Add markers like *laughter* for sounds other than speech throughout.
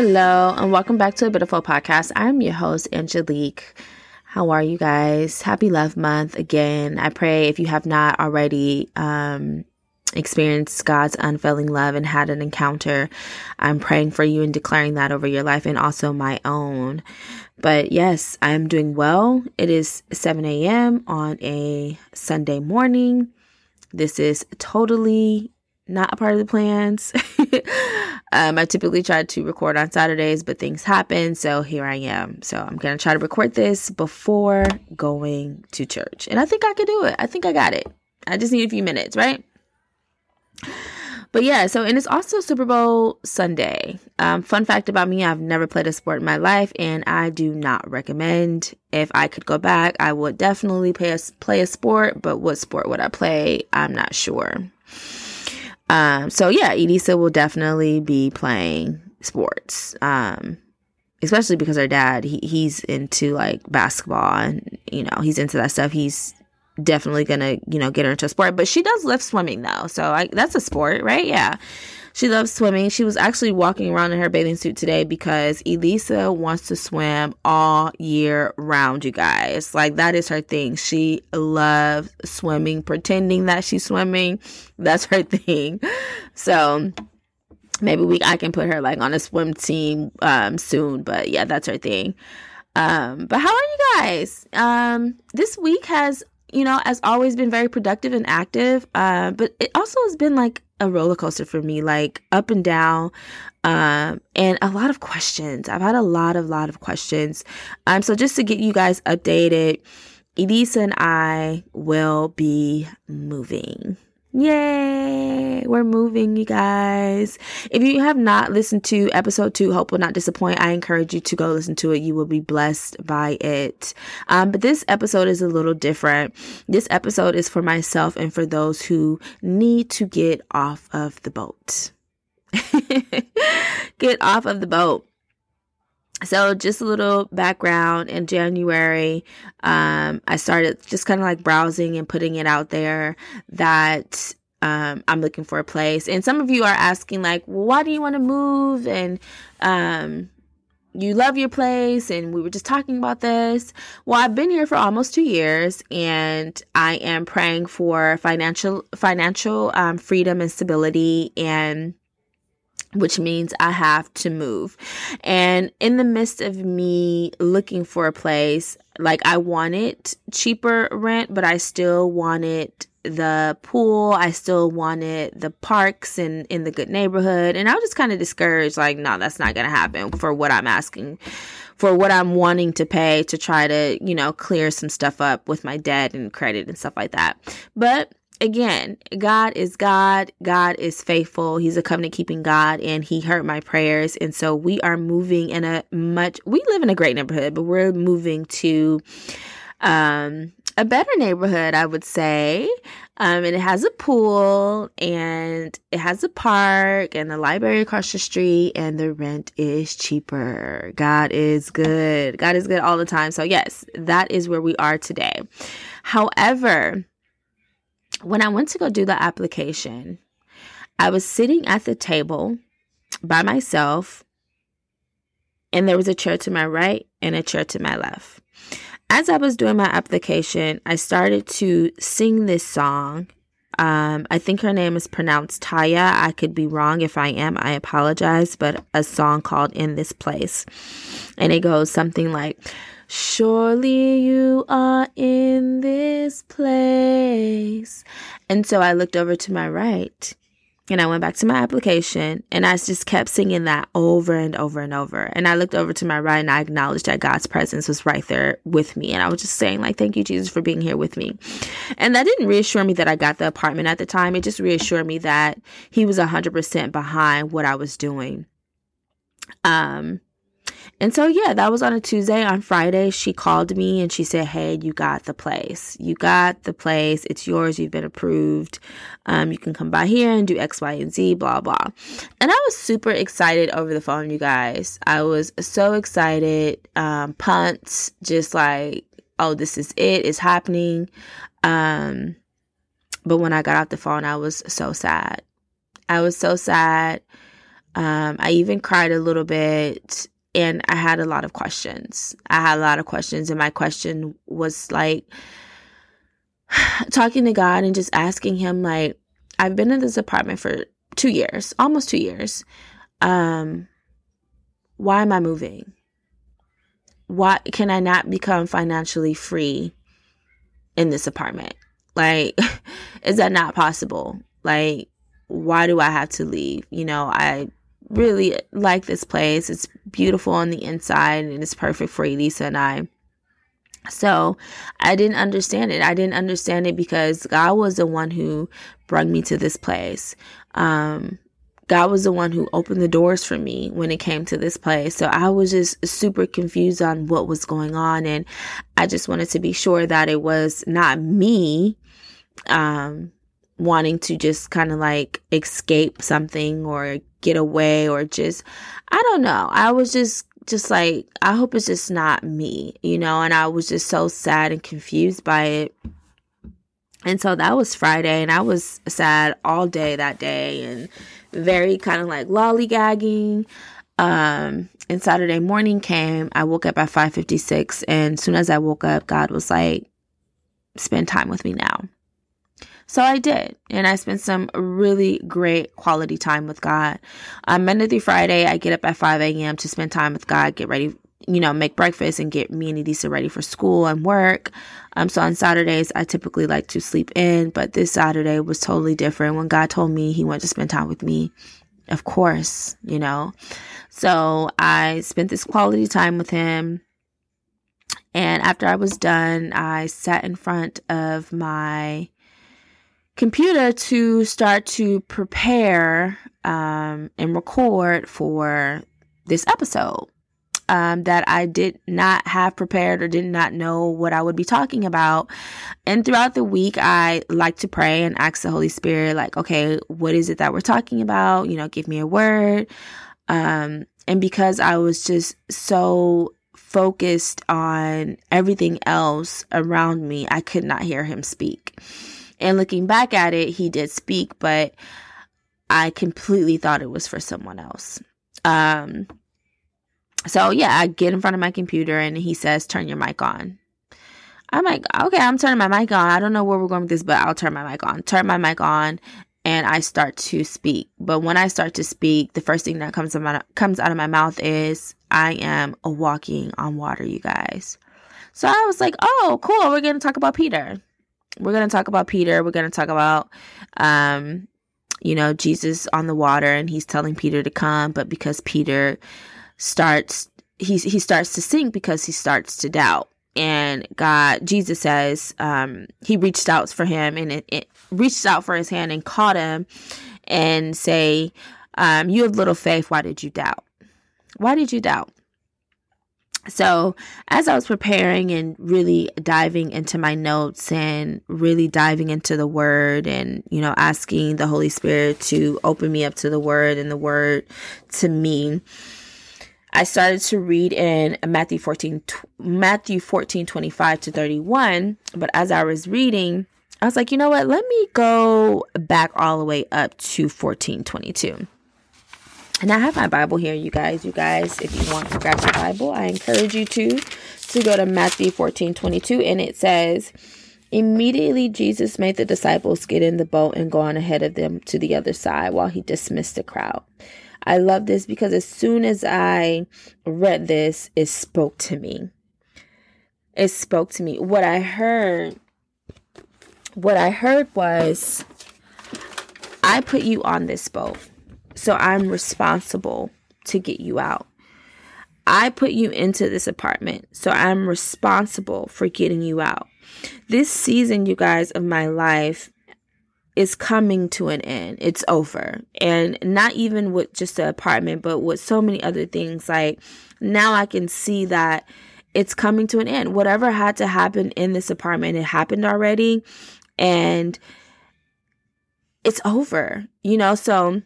Hello, and welcome back to A Bit of Hope Podcast. I'm your host, Angelique. How are you guys? Happy Love Month again. I pray if you have not already um, experienced God's unfailing love and had an encounter, I'm praying for you and declaring that over your life and also my own. But yes, I am doing well. It is 7 a.m. on a Sunday morning. This is totally not a part of the plans. *laughs* um, I typically try to record on Saturdays, but things happen. So here I am. So I'm going to try to record this before going to church. And I think I can do it. I think I got it. I just need a few minutes, right? But yeah, so and it's also Super Bowl Sunday. Um, fun fact about me: I've never played a sport in my life, and I do not recommend. If I could go back, I would definitely play a play a sport. But what sport would I play? I'm not sure. Um, so yeah, Elisa will definitely be playing sports. Um, especially because her dad, he, he's into like basketball and, you know, he's into that stuff. He's definitely gonna, you know, get her into a sport, but she does lift swimming though. So I, that's a sport, right? Yeah. She loves swimming. She was actually walking around in her bathing suit today because Elisa wants to swim all year round, you guys. Like, that is her thing. She loves swimming, pretending that she's swimming. *laughs* That's her thing. So, maybe we I can put her like on a swim team um soon, but yeah, that's her thing. Um, but how are you guys? Um, this week has you know, as always, been very productive and active. Uh, but it also has been like a roller coaster for me, like up and down, um, and a lot of questions. I've had a lot of lot of questions. Um, so just to get you guys updated, Elisa and I will be moving. Yay! We're moving, you guys. If you have not listened to episode two, Hope Will Not Disappoint, I encourage you to go listen to it. You will be blessed by it. Um, but this episode is a little different. This episode is for myself and for those who need to get off of the boat. *laughs* get off of the boat so just a little background. In january um, i started just kind of like browsing and putting it out there that um, i'm looking for a place. And some of you are asking like well, why do you want to move? And um, you love your place and we were just talking about this. Well i've been here for almost two years and i am praying for financial financial um, freedom and stability and which means I have to move. And in the midst of me looking for a place, like I wanted cheaper rent, but I still wanted the pool. I still wanted the parks and in the good neighborhood. And I was just kind of discouraged, like, no, that's not going to happen for what I'm asking, for what I'm wanting to pay to try to, you know, clear some stuff up with my debt and credit and stuff like that. But again, God is God. God is faithful. He's a covenant keeping God and he heard my prayers. And so we are moving in a much, we live in a great neighborhood, but we're moving to, um, a better neighborhood, I would say. Um, and it has a pool and it has a park and a library across the street and the rent is cheaper. God is good. God is good all the time. So yes, that is where we are today. However, when I went to go do the application, I was sitting at the table by myself, and there was a chair to my right and a chair to my left. As I was doing my application, I started to sing this song. Um, I think her name is pronounced Taya. I could be wrong. If I am, I apologize. But a song called In This Place. And it goes something like, Surely you are in this place. And so I looked over to my right and I went back to my application and I just kept singing that over and over and over. And I looked over to my right and I acknowledged that God's presence was right there with me. And I was just saying, like, thank you, Jesus, for being here with me. And that didn't reassure me that I got the apartment at the time. It just reassured me that He was 100% behind what I was doing. Um, and so, yeah, that was on a Tuesday. On Friday, she called me and she said, Hey, you got the place. You got the place. It's yours. You've been approved. Um, you can come by here and do X, Y, and Z, blah, blah. And I was super excited over the phone, you guys. I was so excited. Um, punts, just like, oh, this is it. It's happening. Um, but when I got off the phone, I was so sad. I was so sad Um, I even cried a little bit and I had a lot of questions. I had a lot of questions, and my question was like *sighs* talking to God and just asking Him, like, I've been in this apartment for two years, almost two years. Um, why am I moving? Why can I not become financially free in this apartment? Like, *laughs* is that not possible? Like, why do I have to leave? You know, I really like this place. It's beautiful on the inside and it's perfect for Elisa and I. So I didn't understand it. I didn't understand it because God was the one who brought me to this place. Um, God was the one who opened the doors for me when it came to this place. So I was just super confused on what was going on. And I just wanted to be sure that it was not me um, wanting to just kind of like escape something or get away or just I don't know. I was just just like I hope it's just not me, you know, and I was just so sad and confused by it. And so that was Friday and I was sad all day that day and very kind of like lollygagging. Um and Saturday morning came. I woke up at 5:56 and as soon as I woke up, God was like spend time with me now. So I did. And I spent some really great quality time with God. Um, Monday through Friday, I get up at 5 a.m. to spend time with God, get ready, you know, make breakfast and get me and Elisa ready for school and work. Um, so on Saturdays, I typically like to sleep in, but this Saturday was totally different. When God told me he wanted to spend time with me, of course, you know. So I spent this quality time with him. And after I was done, I sat in front of my computer to start to prepare um, and record for this episode um, that I did not have prepared or did not know what I would be talking about. And throughout the week, I like to pray and ask the Holy Spirit, like, okay, what is it that we're talking about? You know, give me a word. Um, and because I was just so focused on everything else around me, I could not hear him speak. And looking back at it, he did speak, but I completely thought it was for someone else. Um, so yeah, I get in front of my computer and he says, turn your mic on. I'm like, okay, I'm turning my mic on. I don't know where we're going with this, but I'll turn my mic on. Turn my mic on and I start to speak. But when I start to speak, the first thing that comes out my, comes out of my mouth is, I am a walking on water, you guys. So I was like, oh, cool. We're going to talk about Peter we're going to talk about Peter. We're going to talk about, um, you know, Jesus on the water and he's telling Peter to come, but because Peter starts, he, he starts to sink because he starts to doubt. And God, Jesus says, um, he reached out for him and it, it reached out for his hand and caught him and say, um, you have little faith. Why did you doubt? Why did you doubt? So, as I was preparing and really diving into my notes and really diving into the word and, you know, asking the Holy Spirit to open me up to the word and the word to me, I started to read in Matthew 14, Matthew 14, 25 to 31. But as I was reading, I was like, you know what? Let me go back all the way up to 14, 22. And I have my Bible here, you guys. You guys, if you want to grab your Bible, I encourage you to to go to Matthew 14, 22, and it says, Immediately Jesus made the disciples get in the boat and go on ahead of them to the other side while he dismissed the crowd. I love this because as soon as I read this, it spoke to me. It spoke to me. What I heard, what I heard was, I put you on this boat. So I'm responsible to get you out. I put you into this apartment, so I'm responsible for getting you out. This season, you guys, of my life is coming to an end. It's over. And not even with just the apartment, but with so many other things. Like now I can see that it's coming to an end. Whatever had to happen in this apartment, it happened already. And it's over, you know? So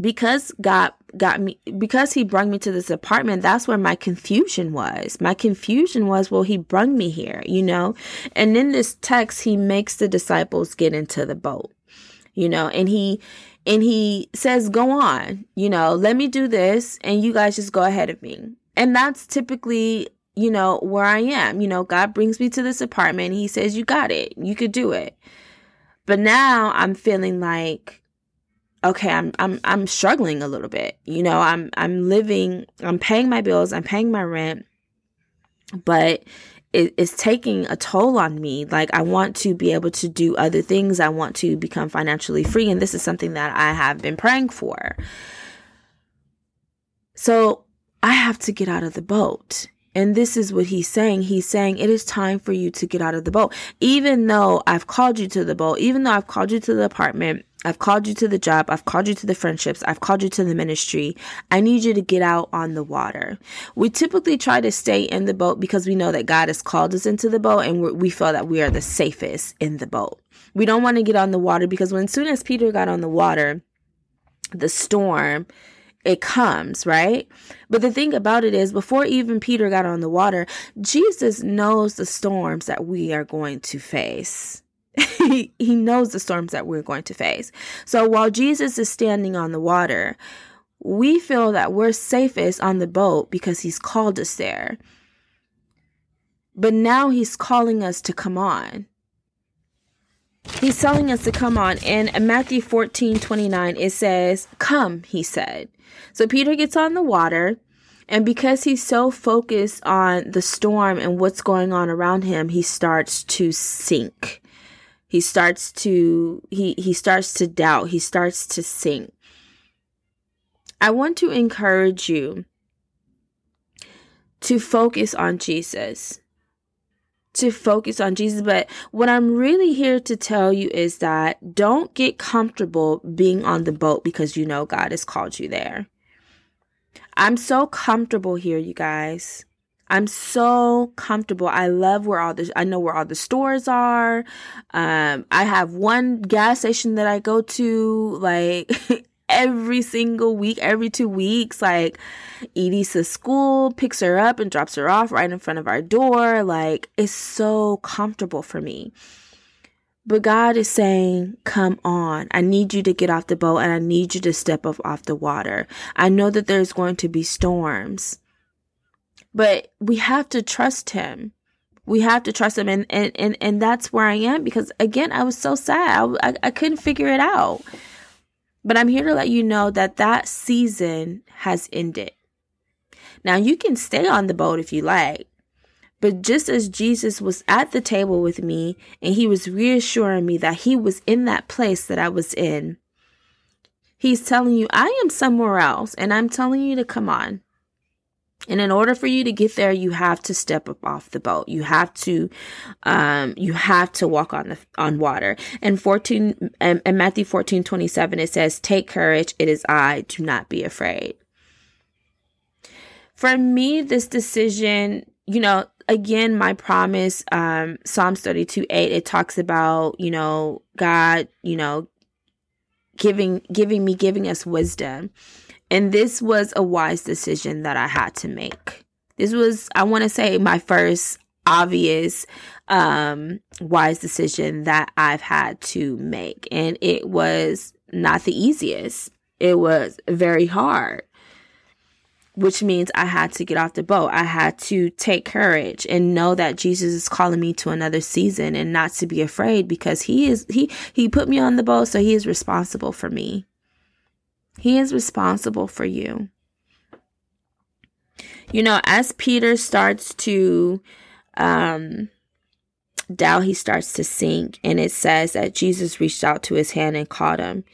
because God got me because he brought me to this apartment that's where my confusion was my confusion was well he brought me here you know and in this text he makes the disciples get into the boat you know, and he and he says, "Go on, you know, let me do this and you guys just go ahead of me." And that's typically, you know, where I am. You know, God brings me to this apartment. He says, "You got it. You could do it." But now I'm feeling like okay, I'm I'm I'm struggling a little bit. You know, I'm I'm living, I'm paying my bills, I'm paying my rent, but it, it's taking a toll on me. Like I want to be able to do other things. I want to become financially free, and this is something that I have been praying for. So I have to get out of the boat. And this is what he's saying. He's saying it is time for you to get out of the boat. Even though I've called you to the boat, even though I've called you to the apartment, I've called you to the job. I've called you to the friendships. I've called you to the ministry. I need you to get out on the water. We typically try to stay in the boat because we know that God has called us into the boat and we feel that we are the safest in the boat. We don't want to get on the water because when soon as Peter got on the water, the storm it comes, right? But the thing about it is, before even Peter got on the water, Jesus knows the storms that we are going to face. *laughs* he, knows the storms that we're going to face. So while Jesus is standing on the water, we feel that we're safest on the boat because he's called us there. But now he's calling us to come on. He's telling us to come on. And in Matthew 14 29, it says, Come, he said. So Peter gets on the water. And because he's so focused on the storm and what's going on around him, he starts to sink. He starts to he he starts to doubt. He starts to sink. I want to encourage you to focus on Jesus to focus on Jesus. But what I'm really here to tell you is that don't get comfortable being on the boat because you know God has called you there. I'm so comfortable here, you guys. I'm so comfortable. I love where all the I know where all the stores are. Um, I have one gas station that I go to like *laughs* every single week, every two weeks. Like Edie's to school, picks her up and drops her off right in front of our door. Like it's so comfortable for me. But God is saying, come on. I need you to get off the boat and I need you to step up off the water. I know that there's going to be storms, but we have to trust him. We have to trust him. And, and, and, and that's where I am because again, I was so sad. I, I, I couldn't figure it out. But I'm here to let you know that that season has ended. Now, you can stay on the boat if you like, but just as Jesus was at the table with me and he was reassuring me that he was in that place that I was in, he's telling you, I am somewhere else and I'm telling you to come on. And in order for you to get there, you have to step up off the boat. You have to, um, you have to walk on the on water. And fourteen, and, and Matthew fourteen twenty seven, it says, "Take courage; it is I. Do not be afraid." For me, this decision, you know, again, my promise, um, Psalms thirty two eight, it talks about, you know, God, you know, giving giving me giving us wisdom and this was a wise decision that I had to make. This was, I want to say, my first obvious um wise decision that I've had to make. And it was not the easiest. It was very hard. Which means I had to get off the boat. I had to take courage and know that Jesus is calling me to another season and not to be afraid because he is he he put me on the boat so he is responsible for me. He is responsible for you. You know, as Peter starts to um, doubt, he starts to sink, and it says that Jesus reached out to his hand and caught him.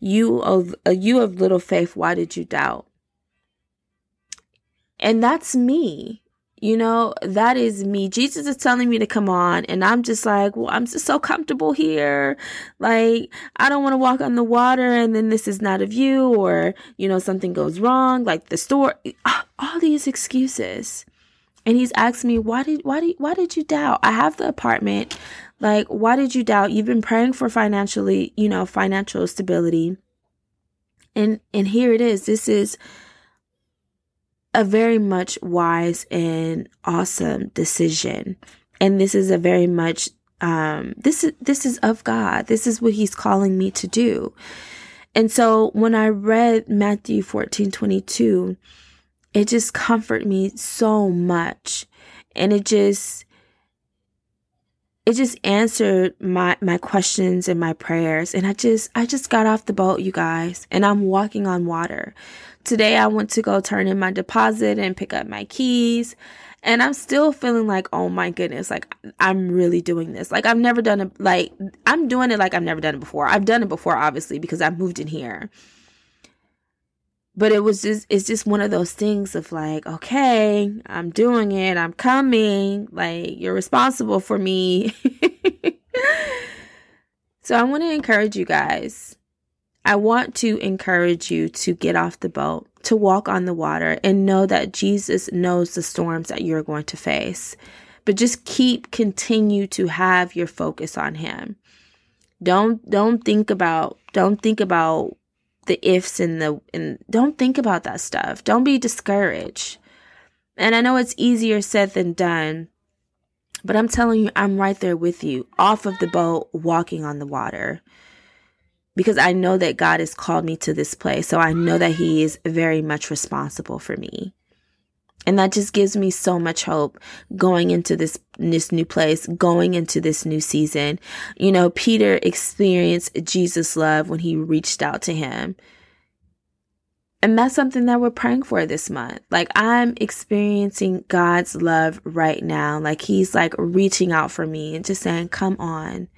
You of uh, you of little faith, why did you doubt? And that's me. You know, that is me. Jesus is telling me to come on, and I'm just like, well, I'm just so comfortable here. Like, I don't want to walk on the water, and then this is not of you, or, you know, something goes wrong, like the store, uh, all these excuses. And he's asked me, why did, why did, why did you doubt? I have the apartment. Like, why did you doubt? You've been praying for financially, you know, financial stability. And, and here it is. This is, a very much wise and awesome decision. And this is a very much um, this is this is of God. This is what He's calling me to do. And so when I read Matthew 14, 22, it just comforted me so much. And it just it just answered my my questions and my prayers. And i just i just got off the boat you guys and i'm walking on water. Today i went to go turn in my deposit and pick up my keys and i'm still feeling like oh my goodness like i'm really doing this. Like i've never done it like i'm doing it like i've never done it before. I've done it before obviously because i moved in here but it was just it's just one of those things of like okay i'm doing it i'm coming like you're responsible for me. *laughs* So i want to encourage you guys. I want to encourage you to get off the boat to walk on the water and know that jesus knows the storms that you're going to face. But just keep continue to have your focus on him. Don't don't think about don't think about the ifs and the and don't think about that stuff. Don't be discouraged. And I know it's easier said than done, but I'm telling you, I'm right there with you, off of the boat, walking on the water. Because I know that God has called me to this place. So I know that He is very much responsible for me. And that just gives me so much hope going into this this new place, going into this new season. You know, Peter experienced Jesus' love when he reached out to him. And that's something that we're praying for this month. Like I'm experiencing God's love right now. Like he's like reaching out for me and just saying, "Come on."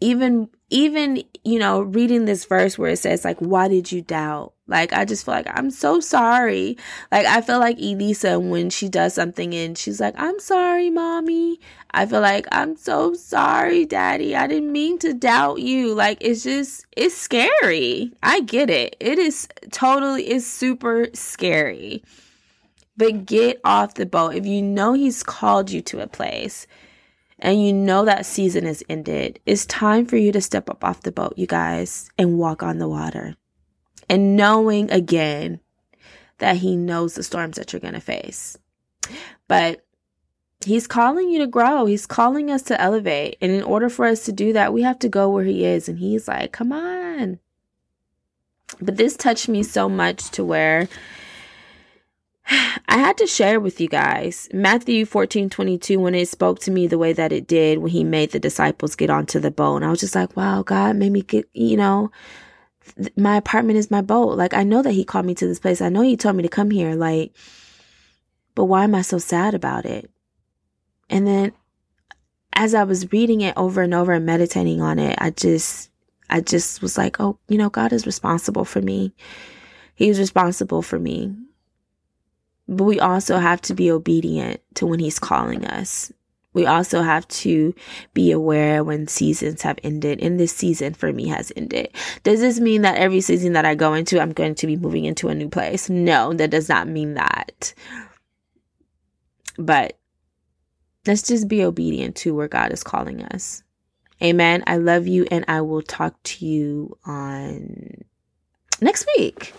Even even, you know, reading this verse where it says like, "Why did you doubt?" Like, I just feel like I'm so sorry. Like, I feel like Elisa, when she does something and she's like, I'm sorry, mommy. I feel like, I'm so sorry, daddy. I didn't mean to doubt you. Like, it's just, it's scary. I get it. It is totally, it's super scary. But get off the boat. If you know he's called you to a place, and you know that season is ended, it's time for you to step up off the boat, you guys, and walk on the water and knowing again that he knows the storms that you're going to face. But he's calling you to grow. He's calling us to elevate. And in order for us to do that, we have to go where he is. And he's like, come on. But this touched me so much to where *sighs* I had to share with you guys Matthew 14 22 when it spoke to me the way that it did when he made the disciples get onto the boat. And I was just like, wow, God made me get, you know, my apartment is my boat. Like, I know that he called me to this place. I know he told me to come here. Like, but why am I so sad about it? And then as I was reading it over and over and meditating on it, I just, I just was like, oh, you know, God is responsible for me. He's responsible for me. But we also have to be obedient to when he's calling us. We also have to be aware when seasons have ended. And this season for me has ended. Does this mean that every season that I go into, I'm going to be moving into a new place? No, that does not mean that. But let's just be obedient to where God is calling us. Amen. I love you, and I will talk to you on next week.